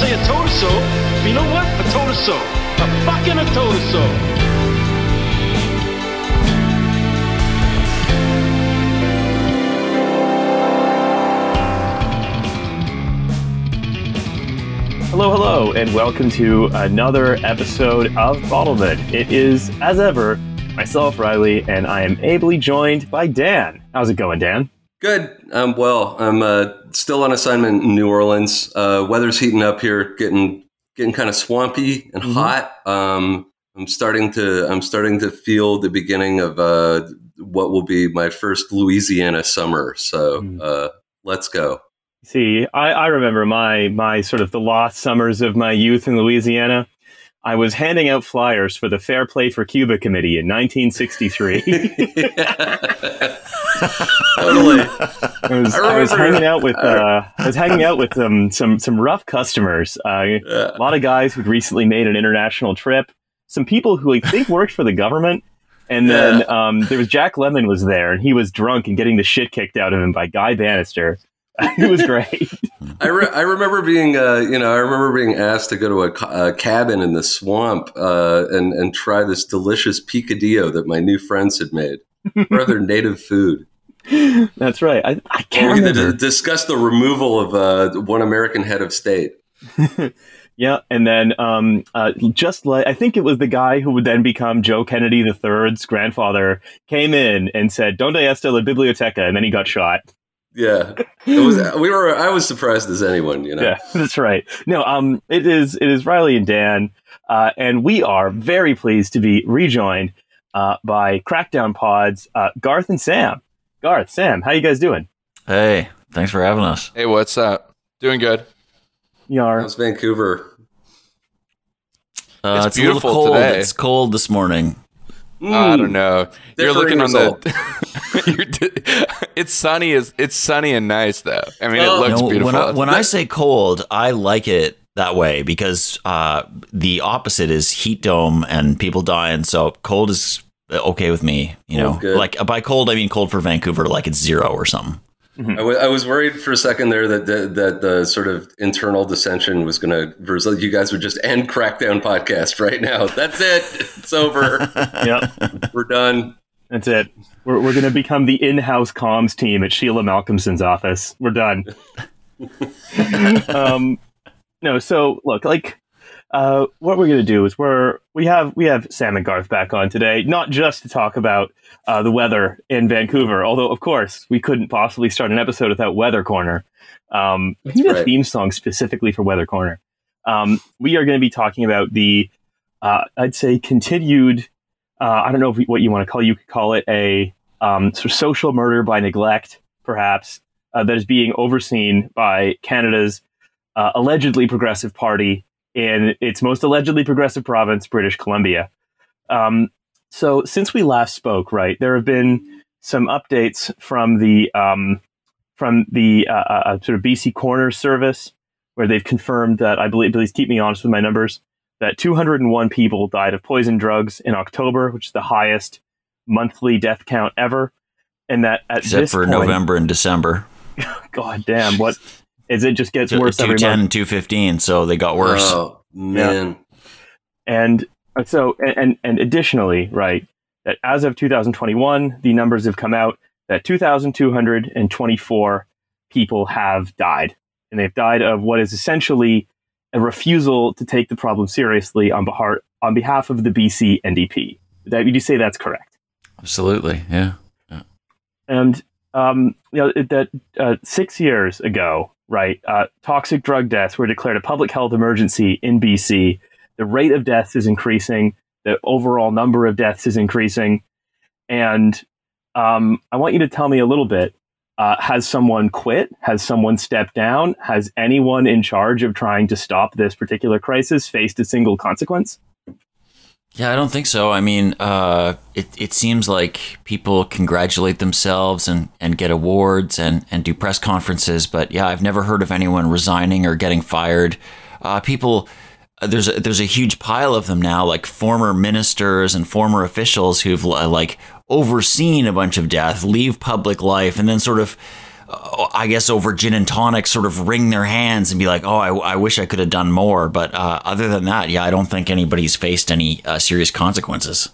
say I told so. But you know what? I told her so. I fucking I told so. Hello, hello, and welcome to another episode of Bottleman. It is, as ever, myself, Riley, and I am ably joined by Dan. How's it going, Dan? Good. I'm well. I'm uh, still on assignment in New Orleans. Uh, weather's heating up here, getting getting kind of swampy and Mhm. hot. Um, I'm starting to I'm starting to feel the beginning of uh, what will be my first Louisiana summer. So Mm. uh, let's go. See, I, I remember my my sort of the lost summers of my youth in Louisiana. I was handing out flyers for the Fair Play for Cuba Committee in 1963. totally. I was, I I was hanging out with uh, I was hanging out with um, some some rough customers. Uh, Yeah. a lot of guys who'd recently made an international trip. Some people who I think worked for the government. And then um, there was Jack Lemmon was there, and he was drunk and getting the shit kicked out of him by Guy Banister. it was great. I, re- I remember being, uh, you know, I remember being asked to go to a, ca- a cabin in the swamp uh, and and try this delicious picadillo that my new friends had made, rather native food. That's right. I, I can't had to remember. discuss the removal of uh, one American head of state. Yeah, and then um, uh, just like I think it was the guy who would then become Joe Kennedy III's grandfather came in and said "Donde está la biblioteca?" and then he got shot. Yeah, it was. We were. I was surprised as anyone. You know. Yeah, that's right. No, um, it is it is Riley and Dan, uh, and we are very pleased to be rejoined uh, by Crackdown Pods, uh, Garth and Sam. Garth, Sam, how you guys doing? Hey, thanks for having us. Hey, what's up? Doing good. You are How's Vancouver? Uh, It's a little beautiful cold. today. It's cold this morning. Hmm. I don't know. You're Differing looking on the. you're di- it's sunny. Is it's sunny and nice though. I mean, Oh. it looks No, beautiful. when I, when I say cold, I like it that way because uh, the opposite is heat dome and people dying. So cold is okay with me. You know, Cold's like by cold I mean cold for Vancouver, like it's zero or something. I wa- I was worried for a second there that the, that the sort of internal dissension was going to result. You guys would just end Crackdown podcast right now. That's it. It's over. yep, We're done. that's it. We're we're gonna become the in-house comms team at Sheila Malcolmson's office. We're done. um, no, so look, like, uh, what we're gonna do is we're we have we have Sam and Garth back on today, not just to talk about uh, the weather in Vancouver, although of course we couldn't possibly start an episode without Weather Corner. Um, we need a theme song specifically for Weather Corner. Um, we are going to be talking about the, uh, I'd say, continued. Uh, I don't know if, what you want to call. You could call it a um, sort of social murder by neglect, perhaps, uh, that is being overseen by Canada's uh, allegedly progressive party in its most allegedly progressive province, British Columbia. Um, so, since we last spoke, right, there have been some updates from the um, from the uh, uh, sort of BC Coroner Service, where they've confirmed that I believe, please keep me honest with my numbers, that 201 people died of poison drugs in October, which is the highest monthly death count ever, and that at Except this for point, November and December. God damn, what is it? Just gets Two worse every ten month. and two fifteen, so they got worse. Oh man. And uh, so, and, and, and additionally, right, that as of 2021, the numbers have come out that 2,224 people have died. And they've died of what is essentially a refusal to take the problem seriously on behalf, on behalf of the BC NDP. That, would you say that's correct? Absolutely, yeah. And um, you know it- that uh, six years ago, right? Uh, toxic drug deaths were declared a public health emergency in BC. The rate of deaths is increasing. The overall number of deaths is increasing, and um, I want you to tell me a little bit. Uh, has someone quit? Has someone stepped down? Has anyone in charge of trying to stop this particular crisis faced a single consequence? Yeah, I don't think so. I mean, uh, it, it seems like people congratulate themselves and, and get awards and, and do press conferences, but yeah, I've never heard of anyone resigning or getting fired. Uh, people, uh, there's a, there's a huge pile of them now, like former ministers and former officials who've uh, like overseen a bunch of death, leave public life, and then sort of I guess over gin and tonic, sort of wring their hands and be like, "Oh, I, I wish I could have done more." But uh, other than that, yeah, I don't think anybody's faced any uh, serious consequences.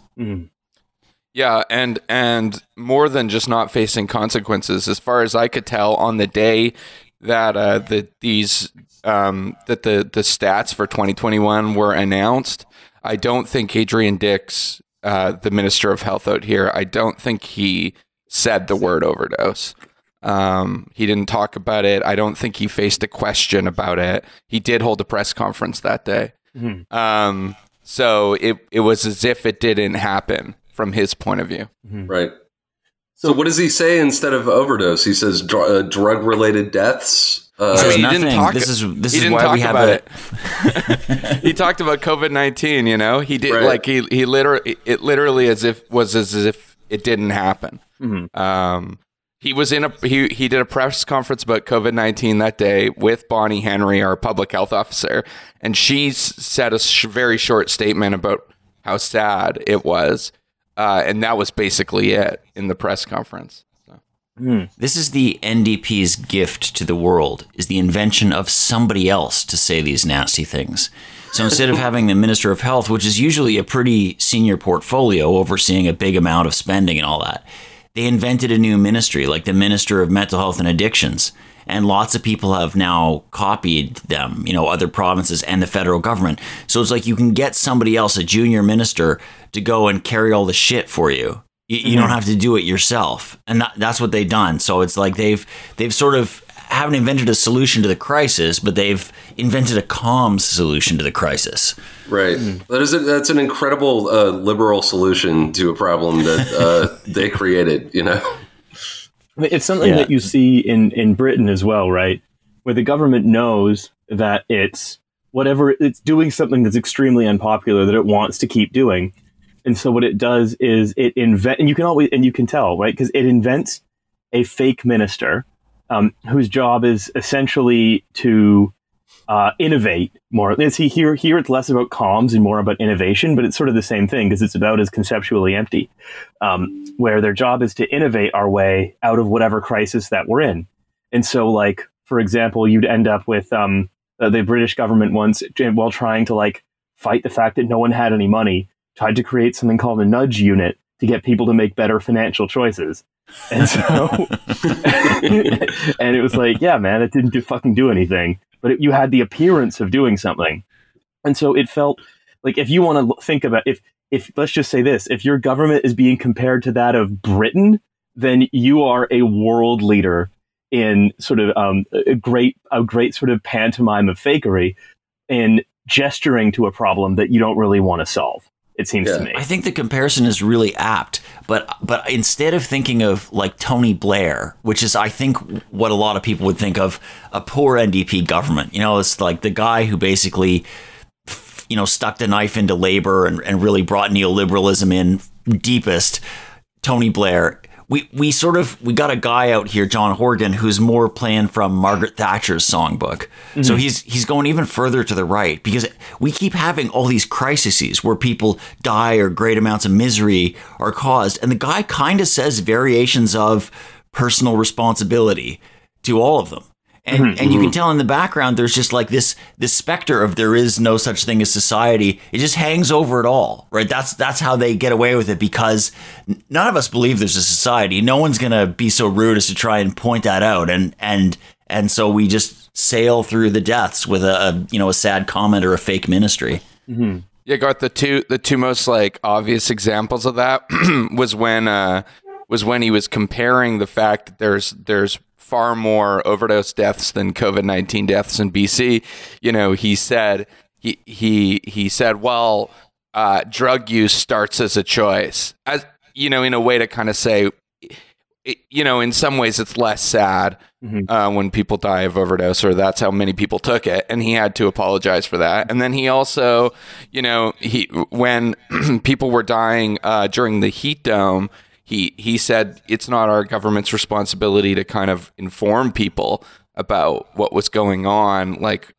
Yeah, and and more than just not facing consequences, as far as I could tell, on the day that uh, the these um, that the the stats for 2021 were announced, I don't think Adrian Dix, uh, the Minister of Health out here, I don't think he said the word overdose. Um, he didn't talk about it. I don't think he faced a question about it. He did hold a press conference that day. Um, so it it was as if it didn't happen from his point of view. Right. So, what does he say instead of overdose? He says dr- uh, drug related deaths. Uh, Says he nothing. didn't talk. This is- this he is didn't why talk we have about a- it. he talked about COVID nineteen. You know, he did Right. like he he literally it literally as if was as if it didn't happen. Um, he was in a he he did a press conference about COVID nineteen that day with Bonnie Henry, our public health officer, and she said a sh- very short statement about how sad it was, uh, and that was basically it in the press conference. So. This is the NDP's gift to the world: is the invention of somebody else to say these nasty things. So instead of having the Minister of Health, which is usually a pretty senior portfolio overseeing a big amount of spending and all that, they invented a new ministry, like the Minister of Mental Health and Addictions. And lots of people have now copied them, you know, other provinces and the federal government. So it's like you can get somebody else, a junior minister, to go and carry all the shit for you. You, you don't mm-hmm. have to do it yourself, and that, that's what they've done. So it's like they've they've sort of haven't invented a solution to the crisis, but they've invented a calm solution to the crisis. right. That is a, that's an incredible uh, liberal solution to a problem that uh, they created. You know. I mean, It's something Yeah. that you see in, in Britain as well, right? Where the government knows that it's whatever it's doing something that's extremely unpopular that it wants to keep doing. And so what it does is it invent, and you can always, and you can tell, right? Because it invents a fake minister um, whose job is essentially to uh, innovate more. See, here, here it's less about comms and more about innovation, but it's sort of the same thing because it's about as conceptually empty um, where their job is to innovate our way out of whatever crisis that we're in. And so, like for example, you'd end up with um, uh, the British government once, while trying to like fight the fact that no one had any money, tried to create something called a nudge unit to get people to make better financial choices. And so, and it was like, yeah, man, it didn't do fucking do anything, but it, you had the appearance of doing something. And so it felt like if you want to think about if if let's just say this, if your government is being compared to that of Britain, then you are a world leader in sort of um, a great a great sort of pantomime of fakery in gesturing to a problem that you don't really want to solve. It seems Yeah. to me. I think the comparison is really apt, but but instead of thinking of like Tony Blair, which is I think what a lot of people would think of a poor NDP government, you know, it's like the guy who basically you know stuck the knife into labor and, and really brought neoliberalism in deepest. Tony Blair. We, we sort of we got a guy out here, John Horgan, who's more playing from Margaret Thatcher's songbook. So mm-hmm. he's he's going even further to the right because we keep having all these crises where people die or great amounts of misery are caused, and the guy kind of says variations of personal responsibility to all of them. And, mm-hmm, and you can mm-hmm. tell in the background there's just like this this specter of there is no such thing as society. It just hangs over it all, right? That's that's how they get away with it because none of us believe there's a society. No one's gonna be so rude as to try and point that out, and and and so we just sail through the deaths with a, a you know a sad comment or a fake ministry. Mm-hmm. Yeah, got the two the two most like obvious examples of that was when uh was when he was comparing the fact that there's there's far more overdose deaths than COVID nineteen deaths in BC. You know, he said he he he said, well, uh, drug use starts as a choice, as you know, in a way to kind of say, you know, in some ways it's less sad uh, when people die of overdose, or that's how many people took it, and he had to apologize for that. And then he also, you know, he when people were dying uh, during the heat dome, he he said it's not our government's responsibility to kind of inform people about what was going on. Like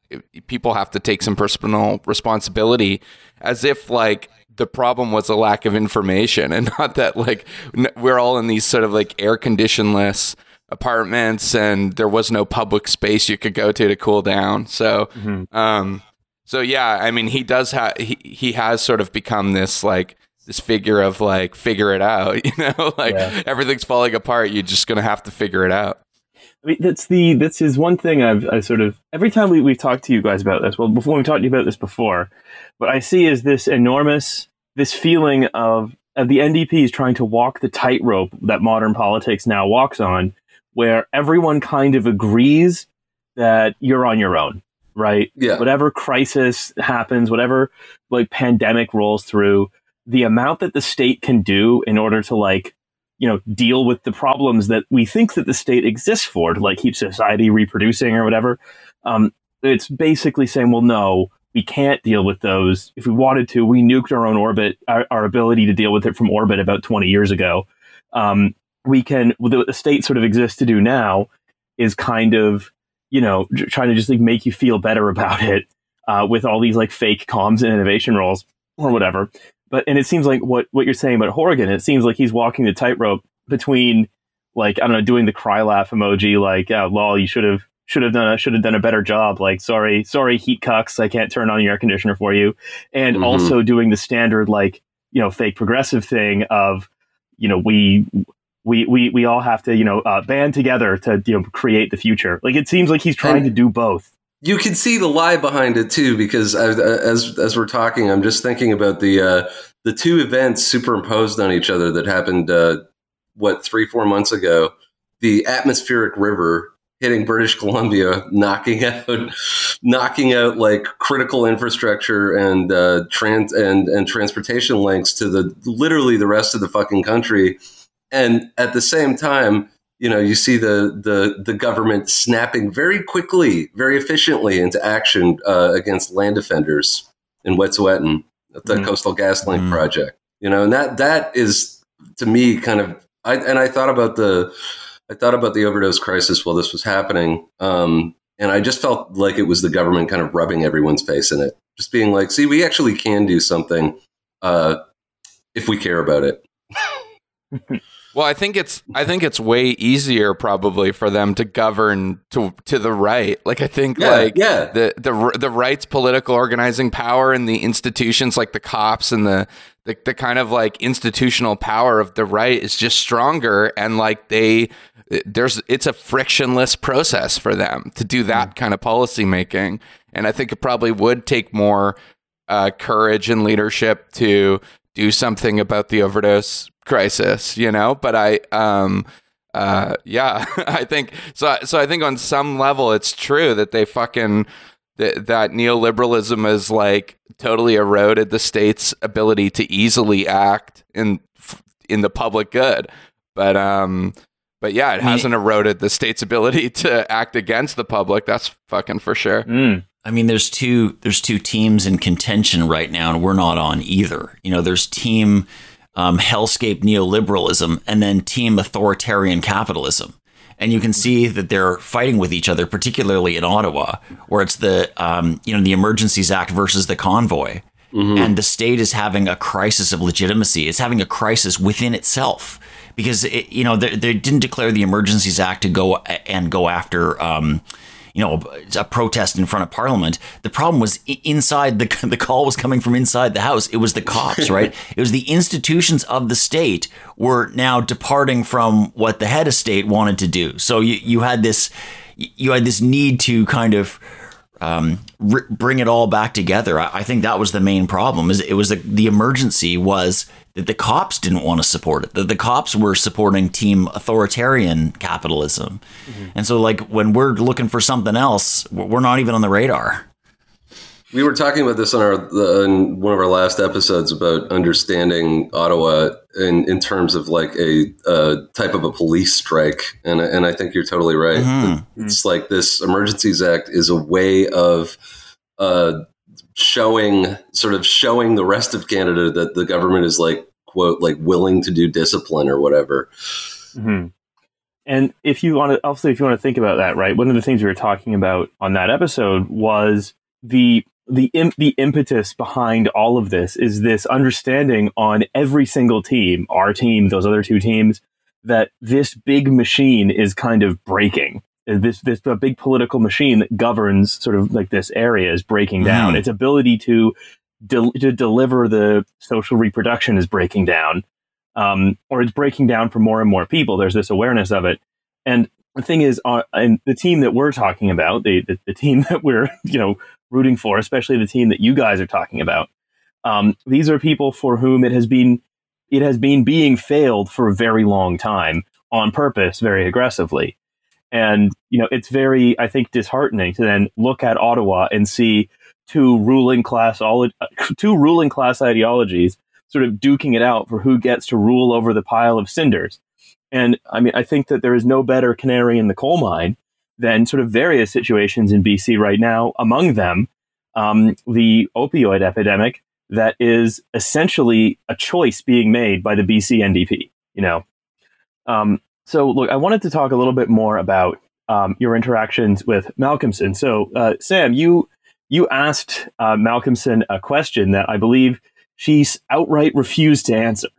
people have to take some personal responsibility, as if like the problem was a lack of information and not that like n- we're all in these sort of like air conditionless apartments and there was no public space you could go to to cool down. So, Mhm. um, so yeah, I mean, he does have he he has sort of become this like this figure of like figure it out, you know, like Yeah. everything's falling apart. You're just gonna have to figure it out. I mean, that's the this is one thing I've I sort of every time we we've talked to you guys about this. Well, before we talked to you about this before, what I see is this enormous this feeling of of the NDP is trying to walk the tightrope that modern politics now walks on, where everyone kind of agrees that you're on your own, right? Yeah. Whatever crisis happens, whatever like pandemic rolls through, the amount that the state can do in order to like you know deal with the problems that we think that the state exists for to like keep society reproducing or whatever um, it's basically saying well no we can't deal with those. If we wanted to we nuked our own orbit our, our ability to deal with it from orbit about 20 years ago. Um, we can what the state sort of exists to do now is kind of you know trying to just like make you feel better about it uh, with all these like fake comms and innovation roles or whatever but and it seems like what what you're saying about Horgan, it seems like he's walking the tightrope between like I don't know, doing the cry laugh emoji, like oh, lol, you should have should have done a should have done a better job. Like sorry, sorry, heat cucks, I can't turn on your air conditioner for you, and Mhm. also doing the standard like you know fake progressive thing of you know we. We, we, we all have to you know uh, band together to you know create the future. Like it seems like he's trying And- to do both. You can see the lie behind it too, because I, as as we're talking, I'm just thinking about the uh, the two events superimposed on each other that happened. Uh, what three four months ago? The atmospheric river hitting British Columbia, knocking out knocking out like critical infrastructure and uh, trans and and transportation links to the literally the rest of the fucking country, and at the same time you know you see the the the government snapping very quickly very efficiently into action uh, against land defenders in Wet'suwet'en, at the Mhm. Coastal GasLink Mhm. project you know and that that is to me kind of i and i thought about the i thought about the overdose crisis while this was happening um and i just felt like it was the government kind of rubbing everyone's face in it just being like see we actually can do something uh if we care about it Well, I think it's I think it's way easier probably for them to govern to to the right. Like I think Yeah, like yeah. the the the right's political organizing power and the institutions like the cops and the, the the kind of like institutional power of the right is just stronger and like they there's it's a frictionless process for them to do that kind of policy making and I think it probably would take more uh, courage and leadership to do something about the overdose crisis, you know. But I, um, uh, yeah, I think so. So I think on some level, it's true that they fucking that that neoliberalism has like totally eroded the state's ability to easily act in in the public good. But um, but yeah, it hasn't eroded the state's ability to act against the public. That's fucking for sure. Mm. I mean, there's two there's two teams in contention right now, and we're not on either. You know, there's team um, hellscape neoliberalism, and then team authoritarian capitalism. And you can see that they're fighting with each other, particularly in Ottawa, where it's the um, you know the Emergencies Act versus the convoy, and the state is having a crisis of legitimacy. It's having a crisis within itself because it, you know they, they didn't declare the Emergencies Act to go and go after. Um, you know, a protest in front of Parliament. The problem was inside the the call was coming from inside the house. It was the cops, right? it was the institutions of the state were now departing from what the head of state wanted to do. So you you had this you had this need to kind of um, r- bring it all back together. I, I think that was the main problem. Is it was the, the emergency was that the cops didn't want to support it. That the cops were supporting team authoritarian capitalism, and so like when we're looking for something else, we're not even on the radar. We were talking about this on our the, in one of our last episodes about understanding Ottawa in, in terms of like a uh, type of a police strike, and and I think you're totally right. Mhm. It's like this Emergencies Act is a way of uh, showing sort of showing the rest of Canada that the government is like quote like willing to do discipline or whatever. hmm And if you want to, also if you want to think about that, right? One of the things we were talking about on that episode was the the the impetus behind all of this is this understanding on every single team, our team, those other two teams, that this big machine is kind of breaking. This this a big political machine that governs sort of like this area is breaking down. Mhm. Its ability to del- to deliver the social reproduction is breaking down, um, or it's breaking down for more and more people. There's this awareness of it, and the thing is, uh, and the team that we're talking about, the, the the team that we're you know rooting for, especially the team that you guys are talking about, um, these are people for whom it has been it has been being failed for a very long time on purpose, very aggressively. And, you know, it's very, I think, disheartening to then look at Ottawa and see two ruling class, two ruling class ideologies sort of duking it out for who gets to rule over the pile of cinders. And I mean, I think that there is no better canary in the coal mine than sort of various situations in BC right now. Among them, um, the opioid epidemic that is essentially a choice being made by the BC NDP. You know, um, so look, I wanted to talk a little bit more about um, your interactions with Malcolmson. So, uh, Sam, you you asked uh, Malcolmson a question that I believe she outright refused to answer.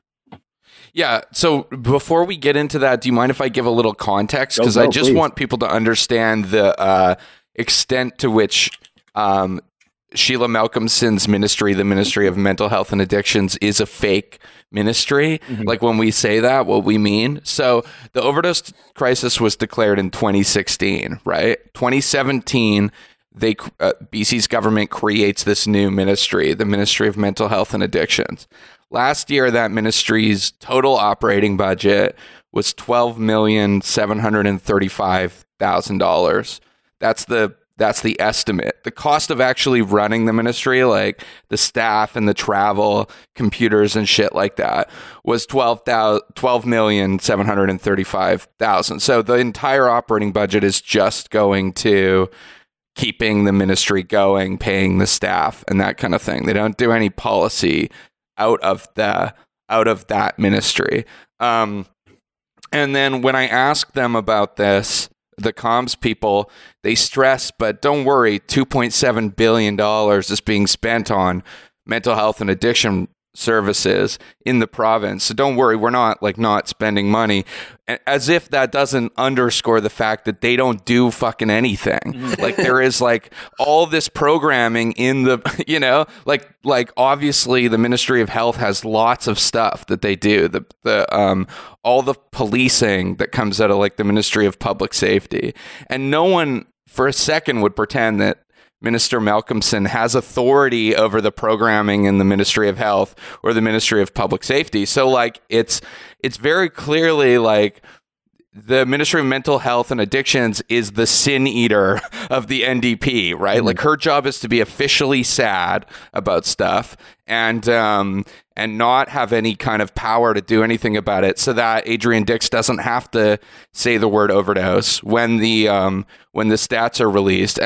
Yeah. So before we get into that, do you mind if I give a little context? Because I just please. want people to understand the uh, extent to which um, Sheila Malcolmson's ministry, the Ministry of Mental Health and Addictions, is a fake ministry. Mhm. Like when we say that, what we mean. So the overdose crisis was declared in 2016, right? 2017 they uh, BC's government creates this new ministry, the Ministry of Mental Health and Addictions. Last year, that ministry's total operating budget was twelve million seven hundred and thirty-five thousand dollars. That's the that's the estimate. The cost of actually running the ministry, like the staff and the travel, computers and shit like that, was twelve million seven hundred and thirty-five thousand. So the entire operating budget is just going to keeping the ministry going, paying the staff, and that kind of thing. They don't do any policy out of the out of that ministry. Um, and then when I asked them about this, the comms people, they stress, but don't worry, two point seven billion dollars is being spent on mental health and addiction services in the province. So don't worry, we're not like not spending money. As if that doesn't underscore the fact that they don't do fucking anything. like there is like all this programming in the you know, like like obviously the Ministry of Health has lots of stuff that they do. The the um all the policing that comes out of like the Ministry of Public Safety. And no one for a second would pretend that Minister Malcolmson has authority over the programming in the Ministry of Health or the Ministry of Public Safety. So like it's it's very clearly like the Ministry of Mental Health and Addictions is the sin eater of the NDP, right? Like her job is to be officially sad about stuff and um and not have any kind of power to do anything about it so that Adrian Dix doesn't have to say the word overdose when the um when the stats are released.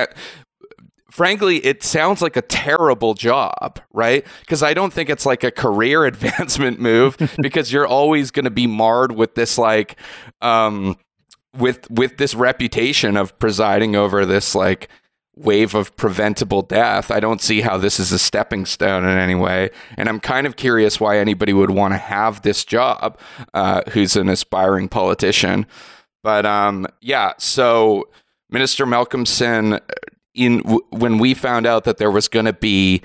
Frankly, it sounds like a terrible job, right? Because I don't think it's like a career advancement move because you're always going to be marred with this like um with with this reputation of presiding over this like wave of preventable death. I don't see how this is a stepping stone in any way, and I'm kind of curious why anybody would want to have this job uh, who's an aspiring politician. But um, yeah, so Minister Malcolmson in w- when we found out that there was going to be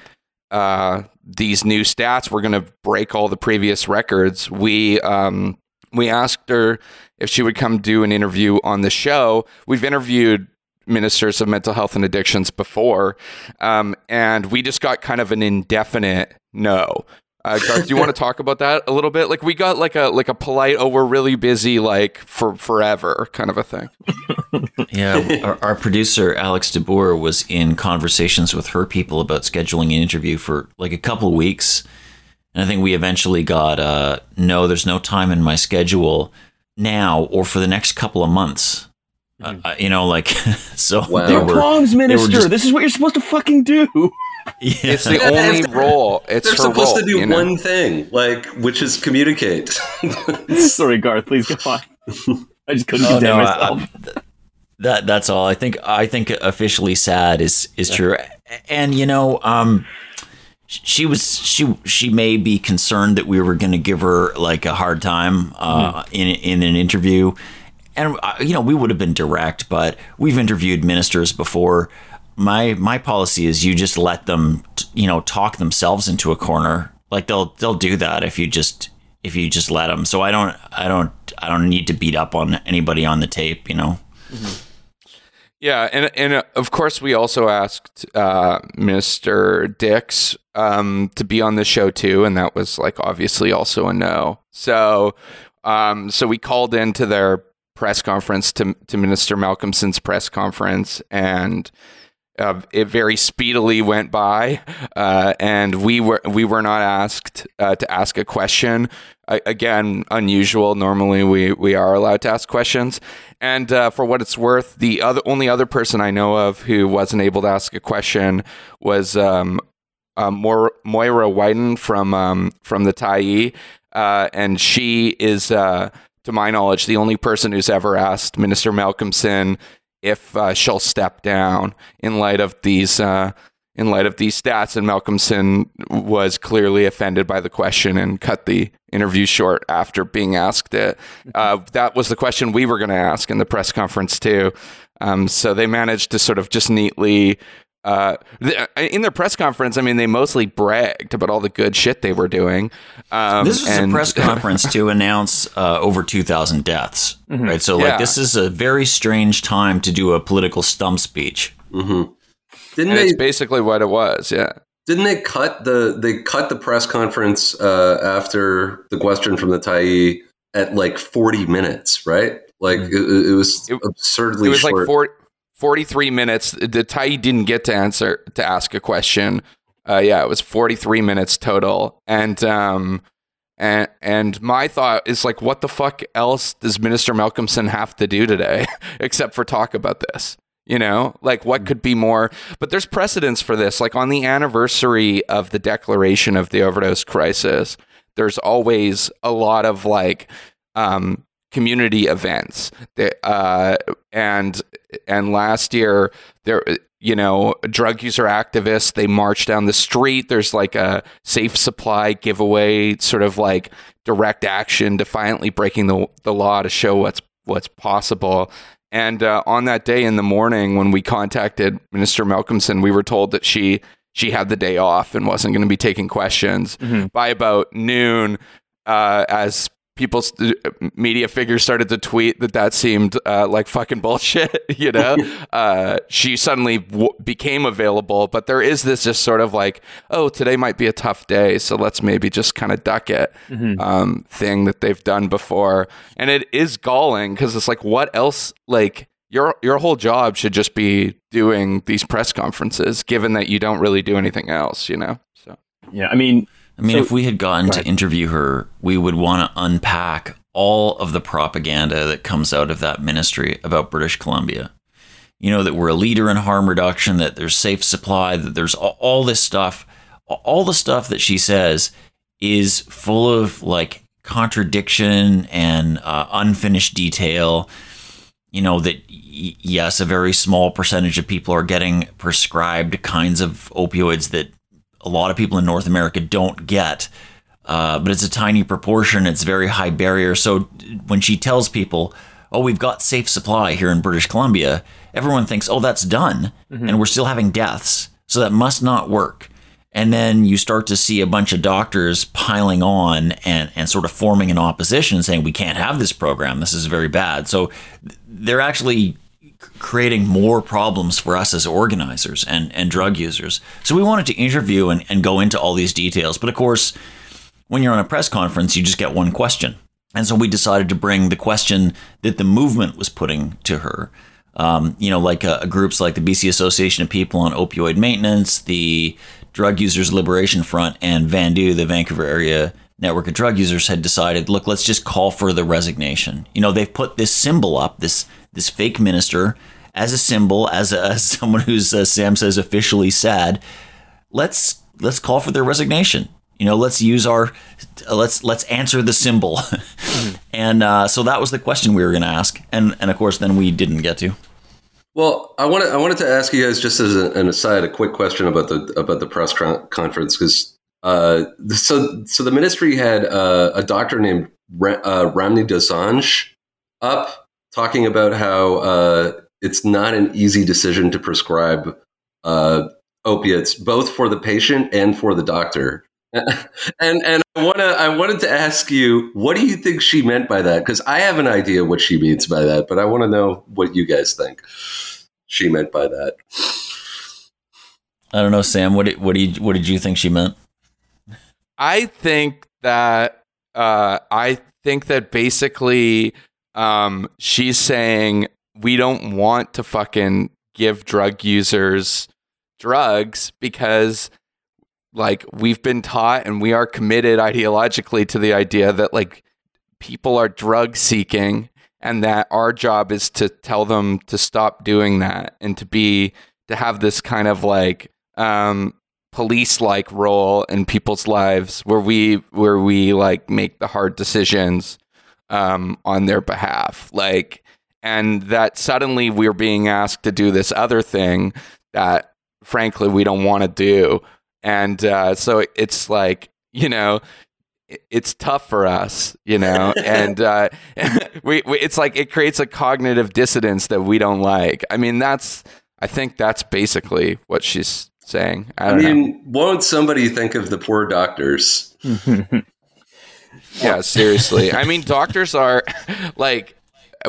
uh, these new stats, we're going to break all the previous records. We um, we asked her if she would come do an interview on the show. We've interviewed ministers of mental health and addictions before, um, and we just got kind of an indefinite no. Uh, Garth, do you want to talk about that a little bit? Like we got like a like a polite, oh, we're really busy, like for forever, kind of a thing. Yeah, our, our producer Alex DeBoer was in conversations with her people about scheduling an interview for like a couple of weeks, and I think we eventually got uh, no, there's no time in my schedule now or for the next couple of months. Uh, uh, you know, like so Wow. they You're were. comms minister. just- this is what you're supposed to fucking do. Yeah. It's the only if they're- role. It's They're her supposed role, to do you know? one thing, like which is communicate. Sorry, Garth. Please go on. I just couldn't Oh, contain no, myself. I- that that's all. I think I think officially sad is is true, and you know, um, she was she she may be concerned that we were going to give her like a hard time uh, in in an interview, and uh, you know we would have been direct, but we've interviewed ministers before. My my policy is you just let them you know talk themselves into a corner. Like they'll they'll do that if you just if you just let them. So I don't I don't I don't need to beat up on anybody on the tape. You know. Yeah, and and uh, of course we also asked uh, Mr. Dix um, to be on the show too, and that was like obviously also a no. So, um, so we called into their press conference to to Minister Malcolmson's press conference, and uh, it very speedily went by, uh, and we were we were not asked uh, to ask a question. I, again, unusual. Normally, we we are allowed to ask questions. And uh, for what it's worth, the other only other person I know of who wasn't able to ask a question was um, uh, Moira, Wyton from um, from the Tyee, uh, and she is, to my knowledge, the only person who's ever asked Minister Malcolmson if uh, she'll step down in light of these uh, in light of these stats. And Malcolmson was clearly offended by the question and cut the interview short after being asked it. Uh, that was the question we were going to ask in the press conference too. Um, so they managed to sort of just neatly. Uh, th- in their press conference, I mean, they mostly bragged about all the good shit they were doing. Um, This is and- a press conference to announce uh, over 2,000 deaths, right? So, Yeah. like, this is a very strange time to do a political stump speech. Didn't and they? it's basically what it was. Yeah. Didn't they cut the they cut the press conference uh, after the question from the Tyee at like forty minutes, right? Like it, it was It- absurdly it was short. like four, 43 minutes. The Tyee didn't get to answer to ask a question. Uh, yeah, it was 43 minutes total. And um, and and my thought is like, what the fuck else does Minister Malcolmson have to do today except for talk about this? You know, like what could be more? But there's precedence for this. Like on the anniversary of the declaration of the overdose crisis, there's always a lot of like um, community events that uh, and and last year there you know drug user activists they march down the street. There's like a safe supply giveaway sort of like direct action defiantly breaking the the law to show what's what's possible. And uh, on that day in the morning when we contacted minister malcolmson we were told that she she had the day off and wasn't going to be taking questions by about noon uh, as people st- media figures started to tweet that that seemed uh, like fucking bullshit you know? Uh, she suddenly w- became available but there is this just sort of like oh today might be a tough day so let's maybe just kind of duck it um, thing that they've done before. And it is galling because it's like what else like your your whole job should just be doing these press conferences given that you don't really do anything else you know? So. Yeah, I mean, I mean, So- if we had gotten Go to interview her, we would want to unpack all of the propaganda that comes out of that ministry about British Columbia. You know, that we're a leader in harm reduction, that there's safe supply, that there's all, all this stuff. All the stuff that she says is full of like contradiction and uh, unfinished detail. You know, that y- yes, a very small percentage of people are getting prescribed kinds of opioids that a lot of people in North America don't get. Uh, but it's a tiny proportion. It's very high barrier. So when she tells people, "Oh, we've got safe supply here in British Columbia," everyone thinks, "Oh, that's done," and we're still having deaths. So that must not work. And then you start to see a bunch of doctors piling on and, and sort of forming an opposition, saying, We can't have this program. This is very bad. So they're actually creating more problems for us as organizers and, and drug users. So we wanted to interview and, and go into all these details. But of course, when you're on a press conference, you just get one question. And so we decided to bring the question that the movement was putting to her. Um, you know, like uh, groups like the BC Association of People on Opioid Maintenance, the Drug Users Liberation Front, and VANDU, the Vancouver Area Network of Drug Users, had decided, look, let's just call for the resignation. You know, they've put this symbol up, this this fake minister, as a symbol, as, a, as someone who's, uh, Sam says, officially sad. Let's let's call for their resignation. You know, let's use our let's let's answer the symbol. and uh, so that was the question we were going to ask, and and of course, then we didn't get to. Well, I wanted I wanted to ask you guys just as an aside a quick question about the about the press con- conference because uh, so so the ministry had uh, a doctor named Ra- uh, Dosanjh up talking about how uh, it's not an easy decision to prescribe uh, opiates both for the patient and for the doctor. and and I wanna I wanted to ask you, what do you think she meant by that? Because I have an idea what she means by that, but I want to know what you guys think she meant by that. I don't know, Sam. What did, what did what did you think she meant? I think that uh, I think that basically um, she's saying we don't want to fucking give drug users drugs because like we've been taught and we are committed ideologically to the idea that like people are drug seeking and that our job is to tell them to stop doing that and to be to have this kind of like um police like role in people's lives where we where we like make the hard decisions um on their behalf. Like and that suddenly we're being asked to do this other thing that frankly we don't want to do. And uh, so it's like you know it's tough for us you know? And uh, we, we, it's like it creates a cognitive dissonance that we don't like. I mean that's i think that's basically what she's saying. I, I don't know. mean, won't somebody think of the poor doctors? yeah seriously i mean doctors are like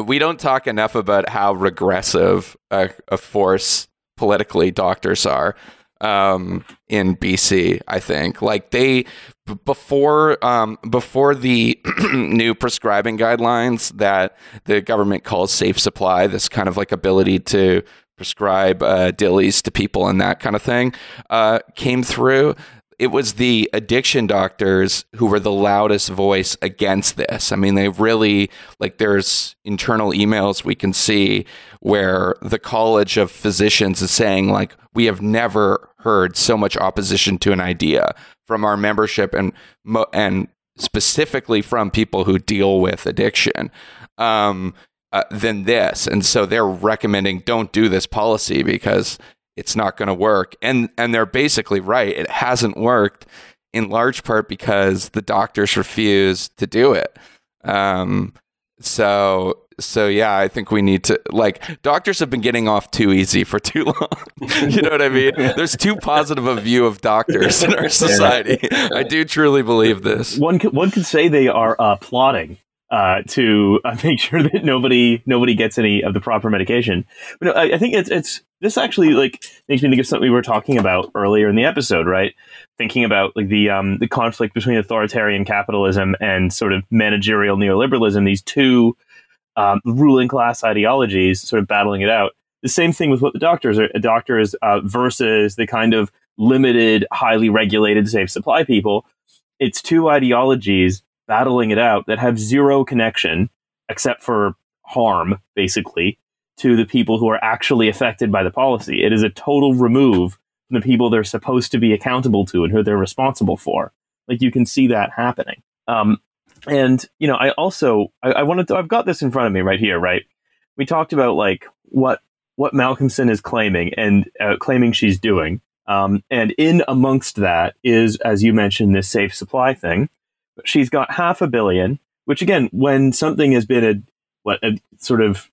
we don't talk enough about how regressive a, a force politically doctors are um, in BC. I think like they before um, before the new prescribing guidelines that the government calls safe supply. This kind of like ability to prescribe uh, dillies to people and that kind of thing uh, came through. It was the addiction doctors who were the loudest voice against this. I mean, they really like there's internal emails we can see where the College of Physicians is saying like we have never heard so much opposition to an idea from our membership and and specifically from people who deal with addiction um, uh, than this. And so they're recommending don't do this policy because it's not going to work. And and they're basically right. It hasn't worked in large part because the doctors refuse to do it. Um, so so yeah, I think we need to like doctors have been getting off too easy for too long. you know what I mean? There's too positive a view of doctors in our society. I do truly believe this. One could, one could say they are uh, plotting uh, to uh, make sure that nobody nobody gets any of the proper medication. But no, I, I think it's it's this actually like makes me think of something we were talking about earlier in the episode, right? Thinking about like the um, the conflict between authoritarian capitalism and sort of managerial neoliberalism. These two um, ruling class ideologies sort of battling it out. The same thing with what the doctors are doctors uh, versus the kind of limited, highly regulated, safe supply people. It's two ideologies battling it out that have zero connection, except for harm, basically, to the people who are actually affected by the policy. It is a total remove from the people they're supposed to be accountable to and who they're responsible for. Like you can see that happening. Um, and you know, I also I, I wanted to. I've got this in front of me right here. Right, we talked about like what what Malcolmson is claiming and uh, claiming she's doing. Um, and in amongst that is, as you mentioned, this safe supply thing. She's got half a billion, which again, when something has been a what a sort of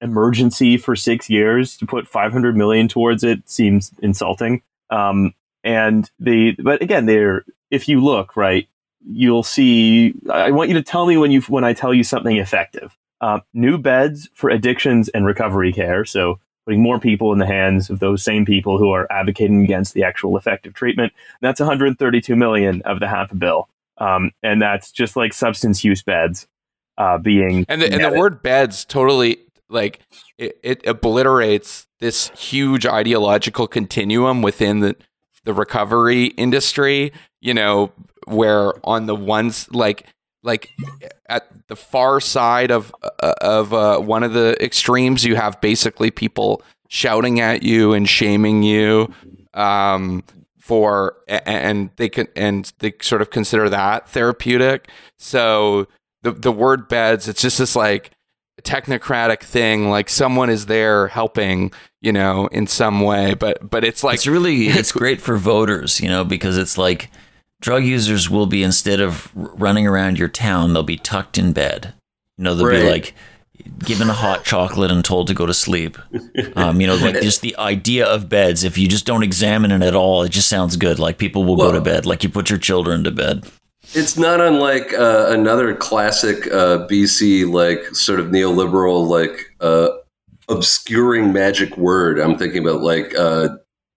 emergency for six years, to put 500 million towards it seems insulting. Um, and the but again, they're if you look right, you'll see. I want you to tell me when you when I tell you something effective. Uh, new beds for addictions and recovery care. So putting more people in the hands of those same people who are advocating against the actual effective treatment. That's 132 million of the half a bill, um, and that's just like substance use beds uh, being And the, and the word beds totally like it, it obliterates this huge ideological continuum within the the recovery industry. You know, where on the ones like like at the far side of uh, of uh, one of the extremes, you have basically people shouting at you and shaming you um, for, and they can and they sort of consider that therapeutic. So the the word beds, it's just this like technocratic thing like someone is there helping you know in some way but but it's like it's really it's great for voters you know because it's like drug users will be instead of running around your town they'll be tucked in bed you know they'll be like given a hot chocolate and told to go to sleep um, you know like just the idea of beds if you just don't examine it at all it just sounds good like people will go to bed like you put your children to bed It's not unlike uh, another classic uh, BC, like sort of neoliberal, like uh, obscuring magic word. I'm thinking about like uh,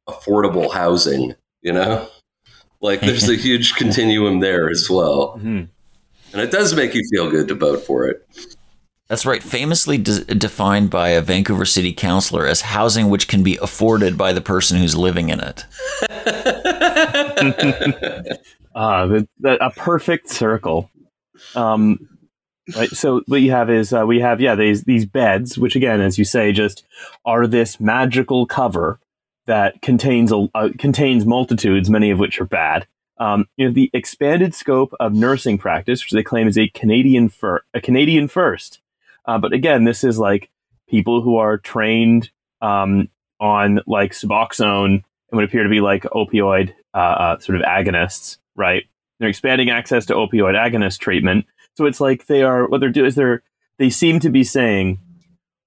affordable housing. You know, like there's a huge continuum there as well, Mhm. and it does make you feel good to vote for it. That's right. Famously de- defined by a Vancouver City councillor as housing which can be afforded by the person who's living in it. Ah, the, the, a perfect circle. Um, right. So what you have is uh, we have yeah these these beds, which again, as you say, just are this magical cover that contains a uh, contains multitudes, many of which are bad. Um, you know, the expanded scope of nursing practice, which they claim is a Canadian fir- a Canadian first. Uh, but again, this is like people who are trained um, on like Suboxone and would appear to be like opioid uh, uh, sort of agonists, right? They're expanding access to opioid agonist treatment. So it's like they are what they're doing is they're they seem to be saying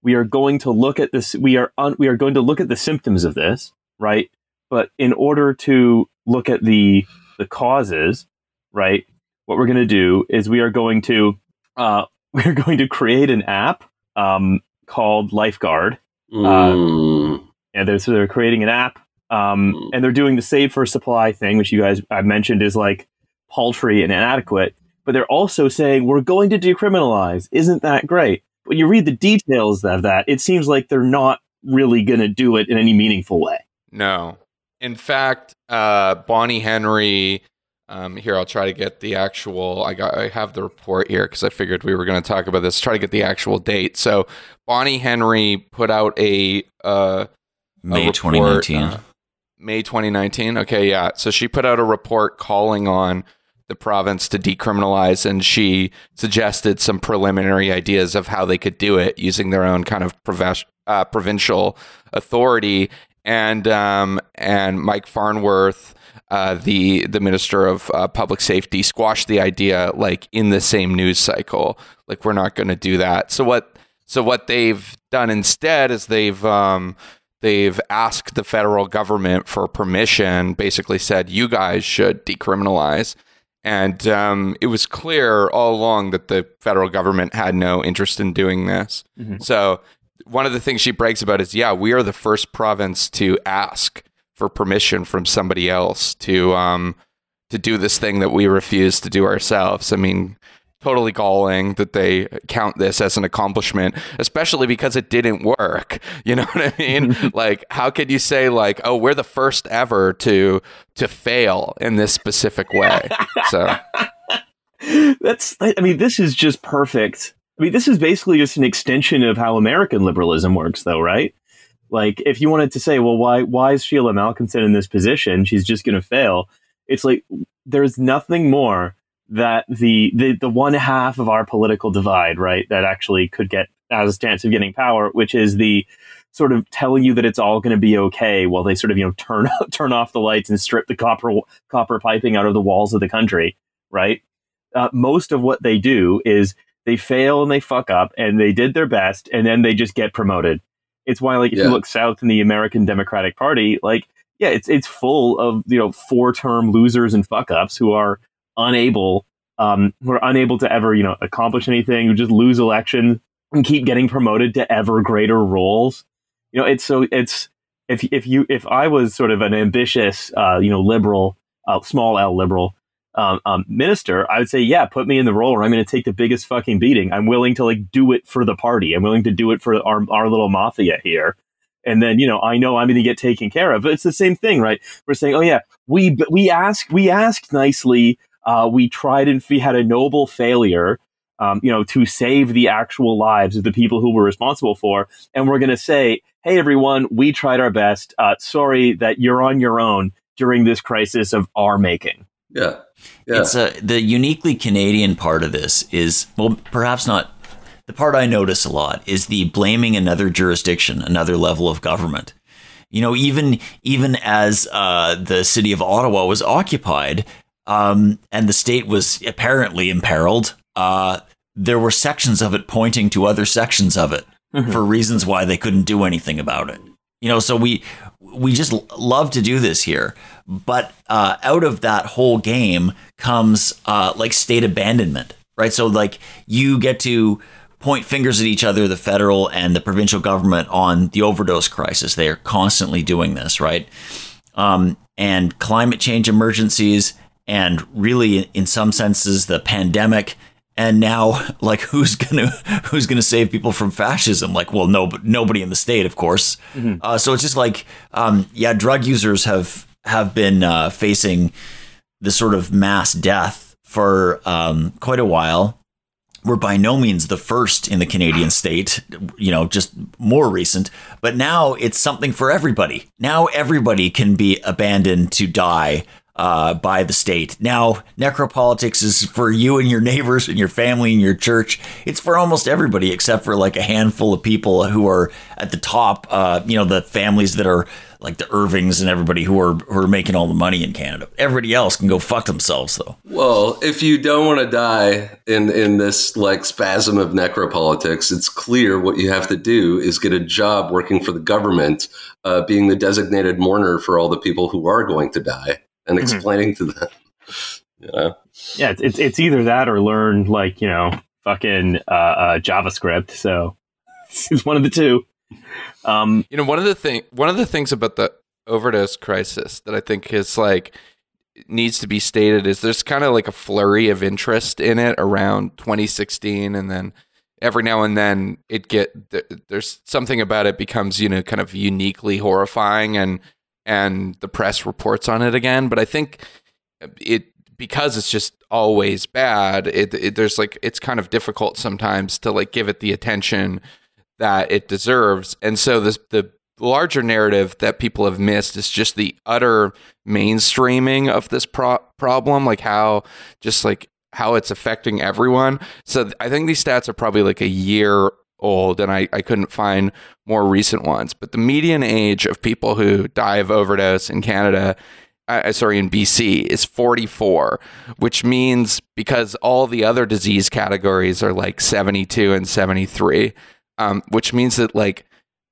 we are going to look at this we are un, we are going to look at the symptoms of this, right? But in order to look at the the causes, right? What we're going to do is we are going to uh, we're going to create an app um, called Lifeguard. Mm. And they're so they're creating an app, um, and they're doing the safer supply thing, which you guys I mentioned is like paltry and inadequate. But they're also saying we're going to decriminalize. Isn't that great? When you read the details of that, it seems like they're not really going to do it in any meaningful way. No. In fact, uh, Bonnie Henry. Um, here, I'll try to get the actual. I got. I have the report here because I figured we were going to talk about this. Try to get the actual date. So, Bonnie Henry put out a uh, a May report, 2019. uh, May 2019. Okay, yeah. So she put out a report calling on the province to decriminalize, and she suggested some preliminary ideas of how they could do it using their own kind of proves- uh, provincial authority. And um, and Mike Farnworth, uh, the the minister of uh, public safety, squashed the idea like in the same news cycle. Like we're not going to do that. So what? So what they've done instead is they've um, they've asked the federal government for permission. Basically, said you guys should decriminalize. And um, it was clear all along that the federal government had no interest in doing this. Mhm. So one of the things she brags about is, yeah, we are the first province to ask for permission from somebody else to um, to do this thing that we refuse to do ourselves. I mean, totally galling that they count this as an accomplishment, especially because it didn't work. You know what I mean? like, how could you say like, oh, we're the first ever to to fail in this specific way? So That's, I mean, this is just perfect. I mean, this is basically just an extension of how American liberalism works, though, right? Like, if you wanted to say, well, why, why is Sheila Malcolmson in this position? She's just going to fail. It's like there's nothing more that the, the the one half of our political divide, right, that actually could get as a chance of getting power, which is the sort of telling you that it's all going to be okay while they sort of you know turn turn off the lights and strip the copper copper piping out of the walls of the country, right? uh, most of what they do is they fail and they fuck up and they did their best and then they just get promoted. It's why, like, if Yeah. you look south in the American Democratic Party, like, yeah, it's it's full of you know four term losers and fuck ups who are unable, um, who are unable to ever you know accomplish anything, who just lose elections and keep getting promoted to ever greater roles. You know, it's so it's if if you if I was sort of an ambitious, uh, you know, liberal, uh, small L liberal, um, um, minister, I would say, yeah, put me in the role where I'm going to take the biggest fucking beating. I'm willing to like do it for the party. I'm willing to do it for our, our little mafia here. And then, you know, I know I'm going to get taken care of. But it's the same thing, right? We're saying, oh yeah, we, we asked, we asked nicely. Uh, we tried and we had a noble failure, um, you know, to save the actual lives of the people who we're responsible for. And we're going to say, hey, everyone, we tried our best. Uh, sorry that you're on your own during this crisis of our making. Yeah. Yeah. It's a, the uniquely Canadian part of this is well, perhaps not the part I notice a lot is the blaming another jurisdiction, another level of government. You know, even even as uh, the city of Ottawa was occupied um, and the state was apparently imperiled, uh, there were sections of it pointing to other sections of it mm-hmm. for reasons why they couldn't do anything about it. You know, so we we just love to do this here, but uh, out of that whole game comes uh, like state abandonment, right? So like you get to point fingers at each other, the federal and the provincial government, on the overdose crisis. They are constantly doing this, right? Um, and climate change emergencies, and really, in some senses, the pandemic. And now, like, who's gonna who's gonna save people from fascism? Like, well, no, nobody in the state, of course. Mm-hmm. Uh, so it's just like, um, yeah, drug users have have been uh, facing this sort of mass death for um, quite a while we're by no means the first in the Canadian state, you know, just more recent, but now it's something for everybody. Now everybody can be abandoned to die uh, by the state. Now, necropolitics is for you and your neighbors and your family and your church. It's for almost everybody except for like a handful of people who are at the top, uh, you know, the families that are like the Irvings and everybody who are who are making all the money in Canada. Everybody else can go fuck themselves though. Well, if you don't want to die in in this like spasm of necropolitics, it's clear what you have to do is get a job working for the government, uh, being the designated mourner for all the people who are going to die, and mm-hmm. explaining mm-hmm. to them. You know? Yeah, it's, it's it's either that or learn like you know fucking uh, uh, JavaScript. So it's one of the two. Um, you know, one of the thing, one of the things about the overdose crisis that I think is like needs to be stated is there's kind of like a flurry of interest in it around 2016, and then every now and then it get there's something about it becomes you know kind of uniquely horrifying, and and the press reports on it again. But I think it because it's just always bad. It, it there's like it's kind of difficult sometimes to like give it the attention that it deserves. And so this the larger narrative that people have missed is just the utter mainstreaming of this pro- problem, like how just like how it's affecting everyone. So I think these stats are probably like a year old and I, I couldn't find more recent ones. But the median age of people who die of overdose in Canada uh, uh sorry, in BC is 44, which means because all the other disease categories are like 72 and 73, um, which means that like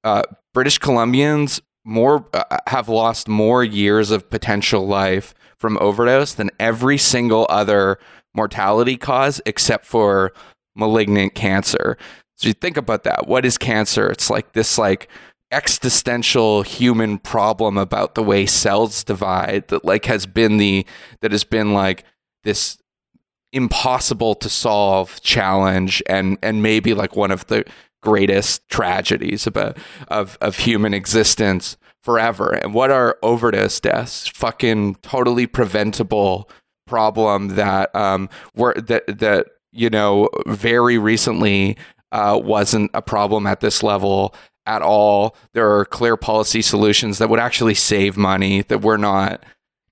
uh, British Columbians more uh, have lost more years of potential life from overdose than every single other mortality cause except for malignant cancer. So you think about that. What is cancer? It's like this like existential human problem about the way cells divide that like has been the that has been like this impossible to solve challenge and and maybe like one of the greatest tragedies about of of human existence forever. And what are overdose deaths? Fucking totally preventable problem that um were that that you know very recently uh, wasn't a problem at this level at all. There are clear policy solutions that would actually save money that we're not